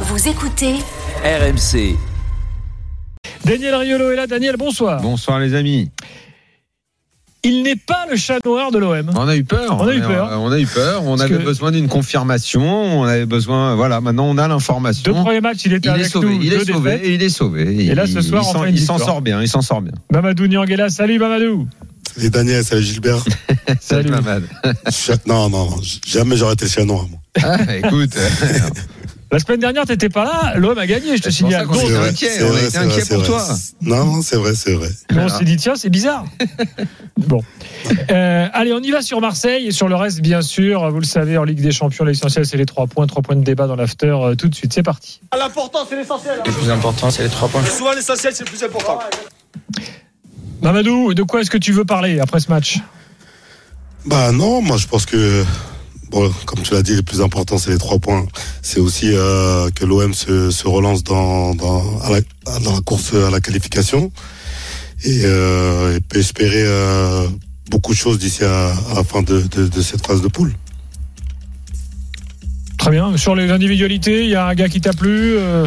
Vous écoutez RMC. Daniel Riolo est là. Daniel, bonsoir. Bonsoir les amis. Il n'est pas le chat noir de l'OM. On a eu peur. On a eu peur. On a eu peur. On Parce avait que- besoin d'une confirmation. On avait besoin. Voilà. Maintenant, on a Deux l'information. premiers matchs, il était Il est avec sauvé. nous. Il est deux sauvé. défaites. Et il est sauvé. Et là, ce Il- soir, il enfin, s'en- sort bien. Il s'en sort bien. Mamadou Niangela. Salut Mamadou. Salut Daniel, salut Gilbert. Salut. Salut Mamad. Chat- non, non, non, jamais j'aurais été chien noir. moi. Ah, écoute. La semaine dernière, t'étais pas là. L'OM a gagné, je te signale. C'est vrai, inquiet, on a vrai, été c'est inquiet pour vrai. toi. Non, c'est vrai, c'est vrai. nous, on s'est dit, tiens, c'est bizarre. bon. Euh, allez, on y va sur Marseille et sur le reste, bien sûr. Vous le savez, en Ligue des Champions, l'essentiel, c'est les trois points. Trois points de débat dans l'after. Euh, Tout de suite, c'est parti. L'important, c'est l'essentiel. Le plus important, c'est les trois points. Souvent, l'essentiel, c'est le plus important. Mamadou, de quoi est-ce que tu veux parler après ce match? Bah non, moi je pense que, bon, comme tu l'as dit, le plus important c'est les trois points. C'est aussi euh, que l'OM se, se relance dans, dans, à la, dans la course à la qualification et, euh, et peut espérer euh, beaucoup de choses d'ici à, à la fin de, de, de cette phase de poule. Très bien. Sur les individualités, il y a un gars qui t'a plu. euh,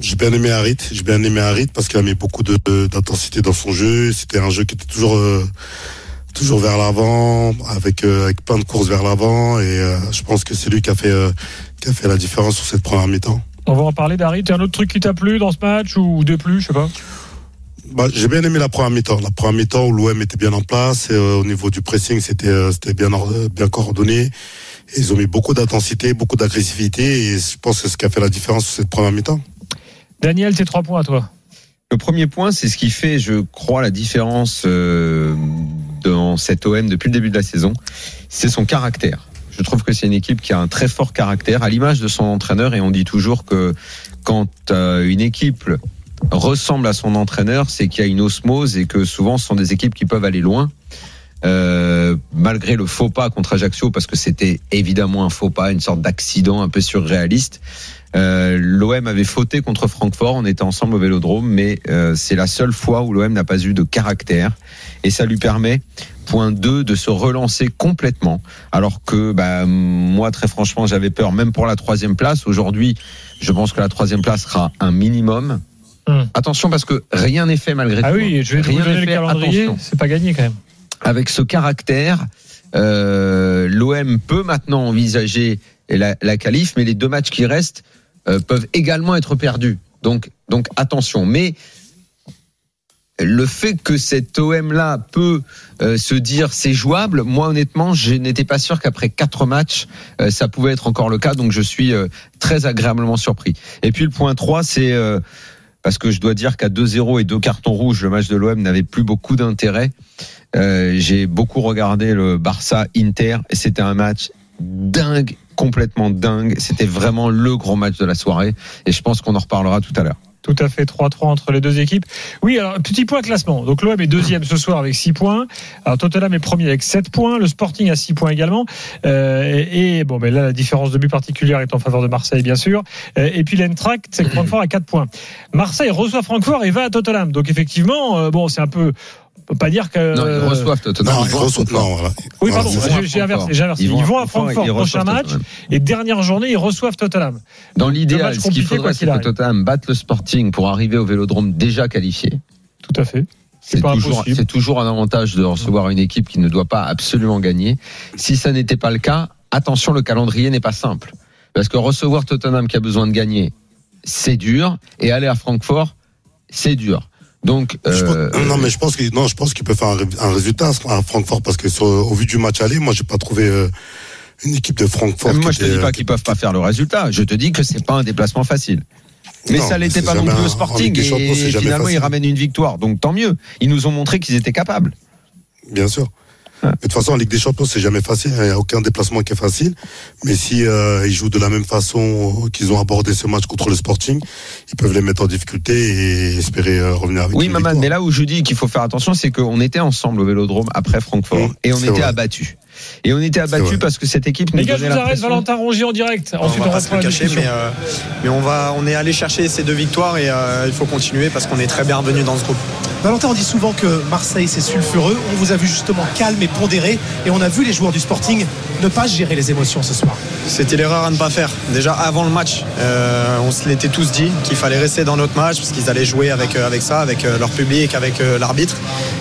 J'ai bien aimé Harit, j'ai bien aimé Harit parce qu'il a mis beaucoup d'intensité dans son jeu. C'était un jeu qui était toujours euh, toujours vers l'avant, avec euh, avec plein de courses vers l'avant, et euh, je pense que c'est lui qui a fait euh, qui a fait la différence sur cette première mi-temps. On va en parler d'Harit. Et un autre truc qui t'a plu dans ce match ou des plus, je sais pas? Bah, j'ai bien aimé la première mi-temps. La première mi-temps où l'OM était bien en place, et, euh, au niveau du pressing, c'était euh, c'était bien bien coordonné. Et ils ont mis beaucoup d'intensité, beaucoup d'agressivité, et je pense que c'est ce qui a fait la différence sur cette première mi-temps. Daniel, tes trois points à toi. Le premier point, c'est ce qui fait, je crois, la différence euh, dans cette OM depuis le début de la saison, c'est son caractère. Je trouve que c'est une équipe qui a un très fort caractère, à l'image de son entraîneur, et on dit toujours que quand euh, une équipe ressemble à son entraîneur, c'est qu'il y a une osmose et que souvent ce sont des équipes qui peuvent aller loin. Euh, malgré le faux pas contre Ajaccio, parce que c'était évidemment un faux pas, une sorte d'accident un peu surréaliste. Euh, L'OM avait fauté contre Francfort, on était ensemble au Vélodrome, mais c'est la seule fois où l'OM n'a pas eu de caractère, et ça lui permet, point 2, de se relancer complètement. Alors que bah, moi, très franchement, j'avais peur même pour la troisième place. Aujourd'hui, je pense que la troisième place sera un minimum. Hum. Attention parce que rien n'est fait malgré Ah tout. oui, je vais Rien donner n'est le fait, calendrier. C'est pas gagné quand même. avec ce caractère, euh, l'OM peut maintenant envisager la, la qualif, mais les deux matchs qui restent euh, peuvent également être perdus. Donc, donc attention. Mais le fait que cet OM-là peut euh, se dire c'est jouable, moi honnêtement, je n'étais pas sûr qu'après quatre matchs, euh, ça pouvait être encore le cas. Donc je suis euh, très agréablement surpris. Et puis le point 3, c'est euh, parce que je dois dire qu'à 2-0 et deux cartons rouges, le match de l'OM n'avait plus beaucoup d'intérêt. Euh, J'ai beaucoup regardé le Barça Inter et c'était un match dingue, complètement dingue. C'était vraiment le gros match de la soirée et je pense qu'on en reparlera tout à l'heure. Tout à fait 3-3 entre les deux équipes. Oui, alors petit point classement. Donc l'OM est deuxième ce soir avec 6 points. Alors Tottenham est premier avec 7 points. Le Sporting a 6 points également. Euh, et, bon, ben là la différence de but particulière est en faveur de Marseille bien sûr. Euh, et puis l'Eintracht, c'est que Francfort a 4 points. Marseille reçoit Francfort et va à Tottenham. Donc effectivement, euh, bon, c'est un peu peut pas dire que Non, ils reçoivent Tottenham. non, ils ils vont à reçoivent- Francfort. non, voilà. Oui, pardon, ils Ils vont- vont à j'ai inversé. Ils, vont à Francfort, ils prochain match. Tottenham. Et dernière journée, ils reçoivent Tottenham. Dans l'idéal, ce qu'il faudrait, c'est que. Tottenham batte le Sporting pour arriver au Vélodrome déjà qualifié. Tout à fait. Toujours, c'est toujours un avantage de recevoir une équipe qui ne doit pas absolument gagner. Si ça n'était pas le cas, attention, le calendrier n'est pas simple. Parce que recevoir Tottenham qui a besoin de gagner, c'est dur. Et aller à Francfort, c'est dur. Donc, pense- euh, non, mais je pense qu'il non, je pense qu'il peut faire un, ré- un résultat à Francfort parce que sur- au vu du match aller, moi, j'ai pas trouvé euh, une équipe de Francfort. moi, je te dis pas qui- qu'ils peuvent pas faire le résultat. Je te dis que c'est pas un déplacement facile. Mais Non, ça l'était pas non plus au Sporting. Et finalement, ils ramènent une victoire. Donc, tant mieux. Ils nous ont montré qu'ils étaient capables. Bien sûr. De toute façon, en Ligue des Champions, c'est jamais facile. Il n'y a aucun déplacement qui est facile. Mais si euh, ils jouent de la même façon qu'ils ont abordé ce match contre le Sporting, ils peuvent les mettre en difficulté et espérer euh, revenir avec Oui, une Maman, mais là où je dis qu'il faut faire attention, c'est qu'on était ensemble au Vélodrome après Francfort Mmh, et on était abattus. Et on était vrai. abattus parce que cette équipe Les gars, je vous arrête. Valentin Rongier en direct. Ensuite, on on, va pas se reprend le la cacher, mais, euh, mais on, va, on est allé chercher ces deux victoires et euh, il faut continuer parce qu'on est très bien revenu dans ce groupe. Valentin, on dit souvent que Marseille c'est sulfureux. On vous a vu justement calme et pondéré et on a vu les joueurs du Sporting ne pas gérer les émotions ce soir. c'était l'erreur à ne pas faire. Déjà avant le match, euh, on se l'était tous dit qu'il fallait rester dans notre match parce qu'ils allaient jouer avec, euh, ça, avec euh, leur public, avec l'arbitre.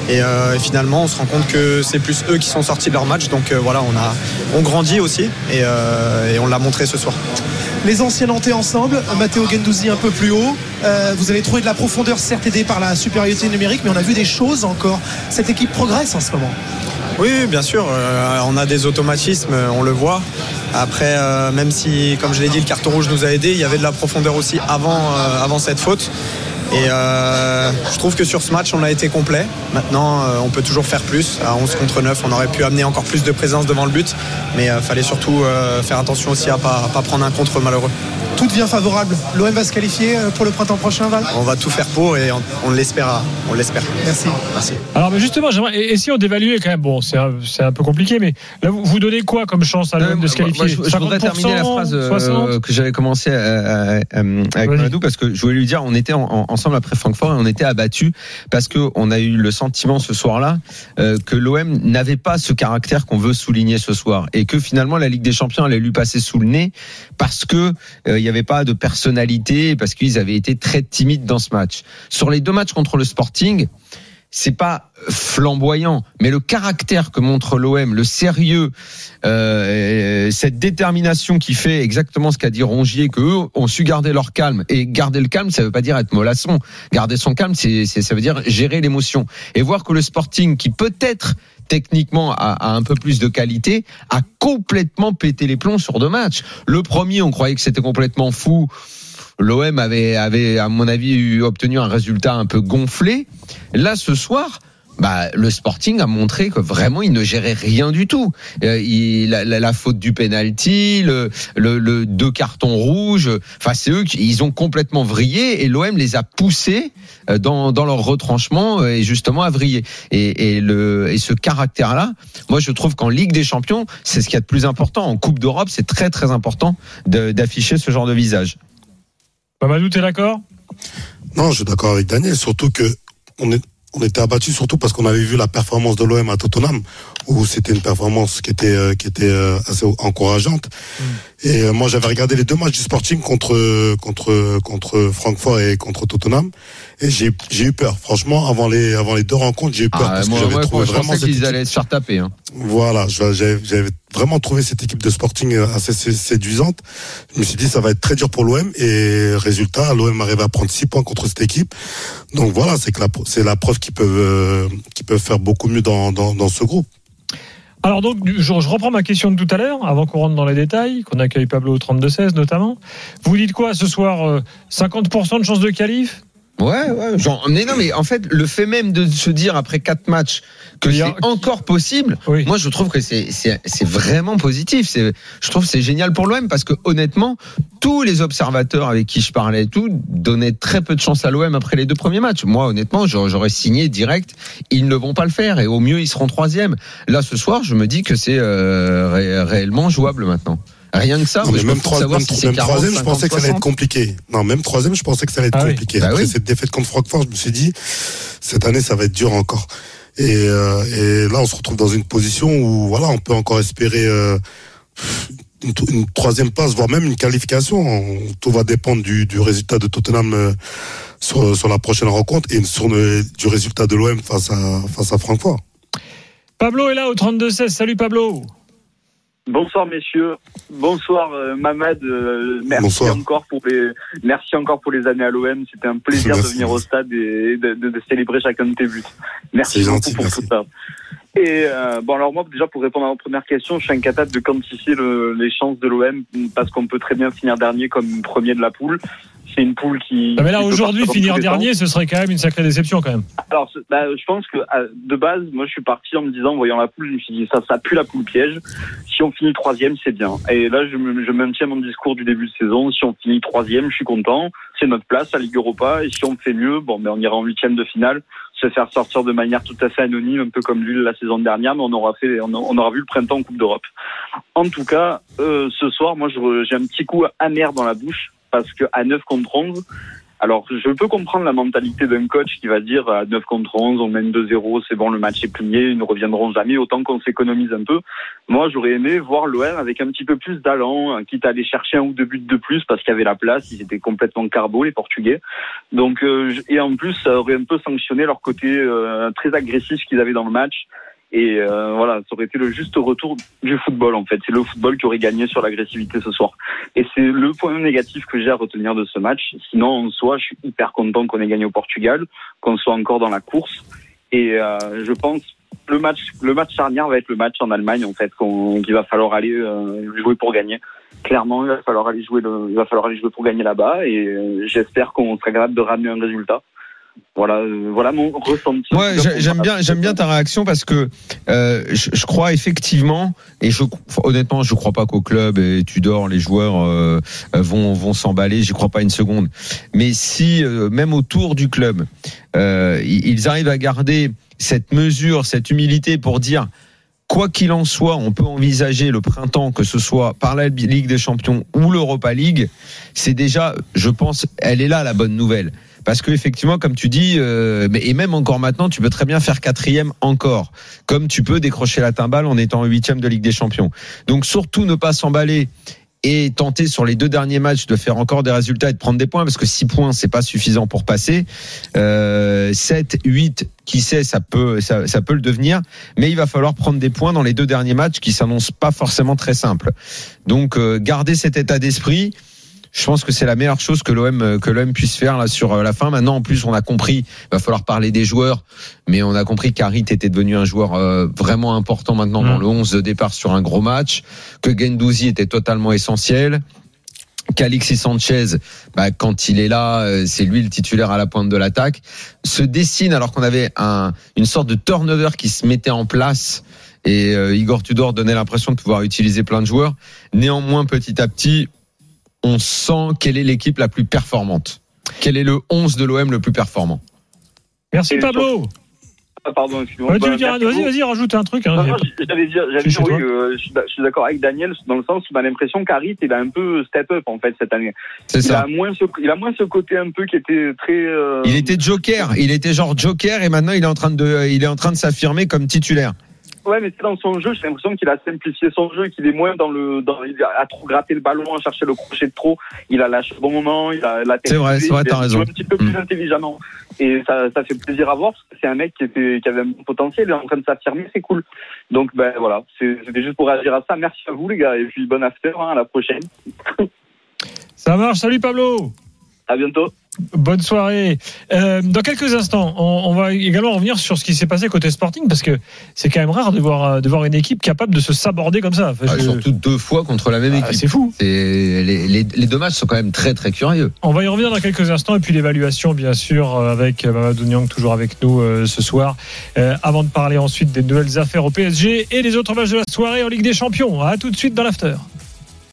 Et, finalement, on se rend compte que c'est plus eux qui sont sortis de leur match. Donc voilà, on a on grandit aussi et on l'a montré ce soir. Les anciens Nantais ensemble, Matteo Gendouzi un peu plus haut. Euh, vous avez trouvé de la profondeur, certes aidé par la supériorité numérique, mais on a vu des choses encore. Cette équipe progresse en ce moment. Oui, bien sûr. euh, on a des automatismes, on le voit. Après, euh, même si, comme je l'ai dit, le carton rouge nous a aidé, il y avait de la profondeur aussi avant cette faute. Et euh, je trouve que sur ce match, on a été complet. Maintenant, euh, on peut toujours faire plus. À 11 contre 9, on aurait pu amener encore plus de présence devant le but. Mais il fallait surtout euh, faire attention aussi à ne pas, prendre un contre malheureux. Tout devient favorable. L'OM va se qualifier euh, pour le printemps prochain, Val? On va tout faire pour et on, on l'espère. On l'espère. Merci. Merci. Alors, mais justement, j'aimerais et- essayons d'évaluer quand même. Bon, c'est un, peu compliqué, mais là, vous, vous donnez quoi comme chance à l'OM de se qualifier moi, je, je voudrais 50%, terminer la phrase euh, 60 que j'avais commencé euh, euh, avec. Mamadou parce que je voulais lui dire on était en- en- ensemble après Francfort et on était abattus parce que on a eu le sentiment ce soir-là euh, que l'OM n'avait pas ce caractère qu'on veut souligner ce soir et que finalement la Ligue des Champions allait lui passer sous le nez parce que euh, il n'y avait pas de personnalité parce qu'ils avaient été très timides dans ce match. Sur les deux matchs contre le Sporting, c'est pas flamboyant, mais le caractère que montre l'OM, le sérieux, euh, cette détermination qui fait exactement ce qu'a dit Rongier, que eux ont su garder leur calme. Et garder le calme, ça veut pas dire être mollasson. Garder son calme, c'est, ça veut dire gérer l'émotion. Et voir que le Sporting, qui peut-être techniquement a, a un peu plus de qualité, a complètement pété les plombs sur deux matchs. Le premier, on croyait que c'était complètement fou. L'OM avait, avait, à mon avis, eu- obtenu un résultat un peu gonflé. Là, ce soir, bah, le Sporting a montré que vraiment il ne gérait rien du tout. Euh, il- la, la- faute du penalty, le, le, le deux cartons rouges. Enfin, c'est eux qui ils ont complètement vrillé et l'OM les a poussés euh, dans, dans leur retranchement euh, et justement à vriller. Et, et, le, et ce caractère-là, moi je trouve qu'en Ligue des Champions, c'est ce qu'il y a de plus important. En Coupe d'Europe, c'est très très important d'afficher ce genre de visage. Mamadou, t'es d'accord? Non, je suis d'accord avec Daniel, surtout que on on était abattu surtout parce qu'on avait vu la performance de l'OM à Tottenham où c'était une performance qui était euh, qui était euh, assez encourageante. Et euh, moi j'avais regardé les deux matchs du Sporting contre contre contre Francfort et contre Tottenham et j'ai j'ai eu peur. Franchement, avant les avant les deux rencontres, j'ai eu peur Ah, parce moi, que j'avais moi, trouvé vraiment qu'ils équipe- allaient se faire taper. Hein. voilà, j'avais vraiment trouvé cette équipe de Sporting assez sé- séduisante. Je me suis dit ça va être très dur pour l'OM et résultat, l'OM arrive à prendre 6 points contre cette équipe. Donc voilà, c'est que la, c'est la preuve qu'ils peuvent euh, qu'ils peuvent faire beaucoup mieux dans, dans, dans ce groupe. Alors donc, je, reprends ma question de tout à l'heure, avant qu'on rentre dans les détails, qu'on accueille Pablo au 32-16 notamment. Vous dites quoi ce soir euh, 50% de chance de qualif? Ouais, ouais. Genre, mais non, mais en fait, le fait même de se dire après quatre matchs que c'est encore possible, Oui. moi je trouve que c'est c'est c'est vraiment positif. C'est je trouve que c'est génial pour l'OM parce que honnêtement, tous les observateurs avec qui je parlais, et tout donnaient très peu de chance à l'OM après les deux premiers matchs. Moi, honnêtement, j'aurais j'aurais signé direct. Ils ne vont pas le faire et au mieux ils seront troisième. Là, ce soir, je me dis que c'est euh, ré- réellement jouable maintenant. Rien que ça, Non, mais même, trois- même, si c'est même 40, troisième, je pensais que ça allait 50, être compliqué. Non, même troisième, je pensais que ça allait être Ah oui. compliqué. Bah Après oui. cette défaite contre Francfort, je me suis dit cette année ça va être dur encore. Et, euh, et là, on se retrouve dans une position où voilà, on peut encore espérer euh, une, tro- une troisième place, voire même une qualification. On- Tout va dépendre du, du résultat de Tottenham euh, sur, sur la prochaine rencontre et sur le, du résultat de l'OM face à, face à Francfort. Pablo est là au 32-16. Salut Pablo. Bonsoir messieurs, bonsoir euh, Mamad, euh, merci Bonsoir. encore pour les merci encore pour les années à l'OM, c'était un plaisir Merci. de venir au stade et de, de- de célébrer chacun de tes buts. Merci beaucoup gentil, pour merci. tout ça. Et euh, bon alors moi déjà pour répondre à votre première question, je suis incapable de quantifier le- les chances de l'OM parce qu'on peut très bien finir dernier comme premier de la poule. C'est une poule qui. Ah, mais là aujourd'hui, finir dernier, ce serait quand même une sacrée déception quand même. Alors, bah, je pense que de base, moi, je suis parti en me disant, en voyant la poule, je me suis dit, ça, ça pue la poule piège. Si on finit troisième, c'est bien. Et là, je, me, je maintiens mon discours du début de saison. Si on finit troisième, je suis content. C'est notre place à Ligue Europa. Et si on fait mieux, bon, ben, on ira en huitième de finale, se faire sortir de manière tout à fait anonyme, un peu comme Lille la saison dernière, mais on aura fait, on, aura vu le printemps en Coupe d'Europe. En tout cas, euh, ce soir, moi, j'ai un petit coup amer dans la bouche parce que à 9 contre 11, Alors, je peux comprendre la mentalité d'un coach qui va dire à 9 contre 11, on mène 2-0, c'est bon, le match est plié, ils ne reviendront jamais, autant qu'on s'économise un peu. Moi, j'aurais aimé voir l'OM avec un petit peu plus d'allant, quitte à aller chercher un ou deux buts de plus parce qu'il y avait la place, ils étaient complètement carbo, les Portugais. Donc, euh, et en plus, ça aurait un peu sanctionné leur côté euh, très agressif qu'ils avaient dans le match. Et euh, voilà, ça aurait été le juste retour du football en fait. C'est le football qui aurait gagné sur l'agressivité ce soir. Et c'est le point négatif que j'ai à retenir de ce match. Sinon, en soi, je suis hyper content qu'on ait gagné au Portugal, qu'on soit encore dans la course. Et euh, je pense le match, le match charnière va être le match en Allemagne en fait, qu'il va falloir aller euh, jouer pour gagner. Clairement, il va falloir aller jouer, le, il va falloir aller jouer pour gagner là-bas. Et euh, j'espère qu'on sera capable de ramener un résultat voilà, euh, voilà mon ressenti. Ouais, j'aime bien, j'aime bien ta réaction parce que euh, je, je, crois effectivement, et je, honnêtement, je crois pas qu'au club et tu dors, les joueurs euh, vont vont s'emballer. J'y crois pas une seconde. Mais si euh, même autour du club, euh, ils arrivent à garder cette mesure, cette humilité pour dire. Quoi qu'il en soit, on peut envisager le printemps, que ce soit par la Ligue des Champions ou l'Europa League. C'est déjà, je pense, elle est là la bonne nouvelle parce que effectivement, comme tu dis, euh, et même encore maintenant, tu peux très bien faire quatrième encore, comme tu peux décrocher la timbale en étant huitième de Ligue des Champions. Donc surtout ne pas s'emballer et tenter sur les deux derniers matchs de faire encore des résultats et de prendre des points parce que 6 points c'est pas suffisant pour passer. Euh, 7 8 qui sait ça peut ça, ça, peut le devenir. Mais il va falloir prendre des points dans les deux derniers matchs qui s'annoncent pas forcément très simples. Donc euh, garder cet état d'esprit je pense que c'est la meilleure chose que l'OM que l'OM puisse faire là sur euh, la fin. Maintenant, en plus, on a compris, il va falloir parler des joueurs, mais on a compris qu'Harit était devenu un joueur euh, vraiment important maintenant dans mmh. le 11 de départ sur un gros match, que Gendouzi était totalement essentiel. qu'Alexis Sanchez, bah, quand il est là, euh, c'est lui le titulaire à la pointe de l'attaque. Se dessine alors qu'on avait un, une sorte de turnover qui se mettait en place et Igor Tudor donnait l'impression de pouvoir utiliser plein de joueurs. Néanmoins, petit à petit, on sent quelle est l'équipe la plus performante Quel est le 11 de l'OM le plus performant Merci Pablo. Ah, pardon, bah, vas-y, vas-y, rajoute un truc. Hein, j'allais dire, j'allais dire oui, euh, je suis d'accord avec Daniel dans le sens où on a l'impression qu'Arit il a un peu step up en fait cette année. C'est ça. A moins ce, il a moins ce côté un peu qui était très. Euh... Il était joker, il était genre joker et maintenant il est en train de, il est en train de s'affirmer comme titulaire. Ouais, mais c'est dans son jeu, j'ai l'impression qu'il a simplifié son jeu, qu'il est moins dans le, dans, il a trop gratté le ballon, à chercher le crochet de trop. Il a lâché au bon moment, il a la tête. C'est vrai, c'est vrai, t'as raison. Un petit peu plus mmh. intelligemment. Et ça, ça fait plaisir à voir parce que c'est un mec qui était, qui avait un potentiel, il est en train de s'affirmer, c'est cool. Donc, ben voilà, c'était juste pour réagir à ça. Merci à vous, les gars, et puis bon after, hein, à la prochaine. ça marche, salut Pablo! À bientôt. Bonne soirée. Euh, dans quelques instants, on, on, va également revenir sur ce qui s'est passé côté Sporting parce que c'est quand même rare de voir, de voir une équipe capable de se saborder comme ça. Enfin, ah, je... Surtout deux fois contre la même ah, équipe. C'est fou. Les, les, les, deux matchs sont quand même très très curieux. On va y revenir dans quelques instants et puis l'évaluation bien sûr avec Mamadou Niang toujours avec nous euh, ce soir. Euh, avant de parler ensuite des nouvelles affaires au PSG et des autres matchs de la soirée en Ligue des Champions. À tout de suite dans l'after.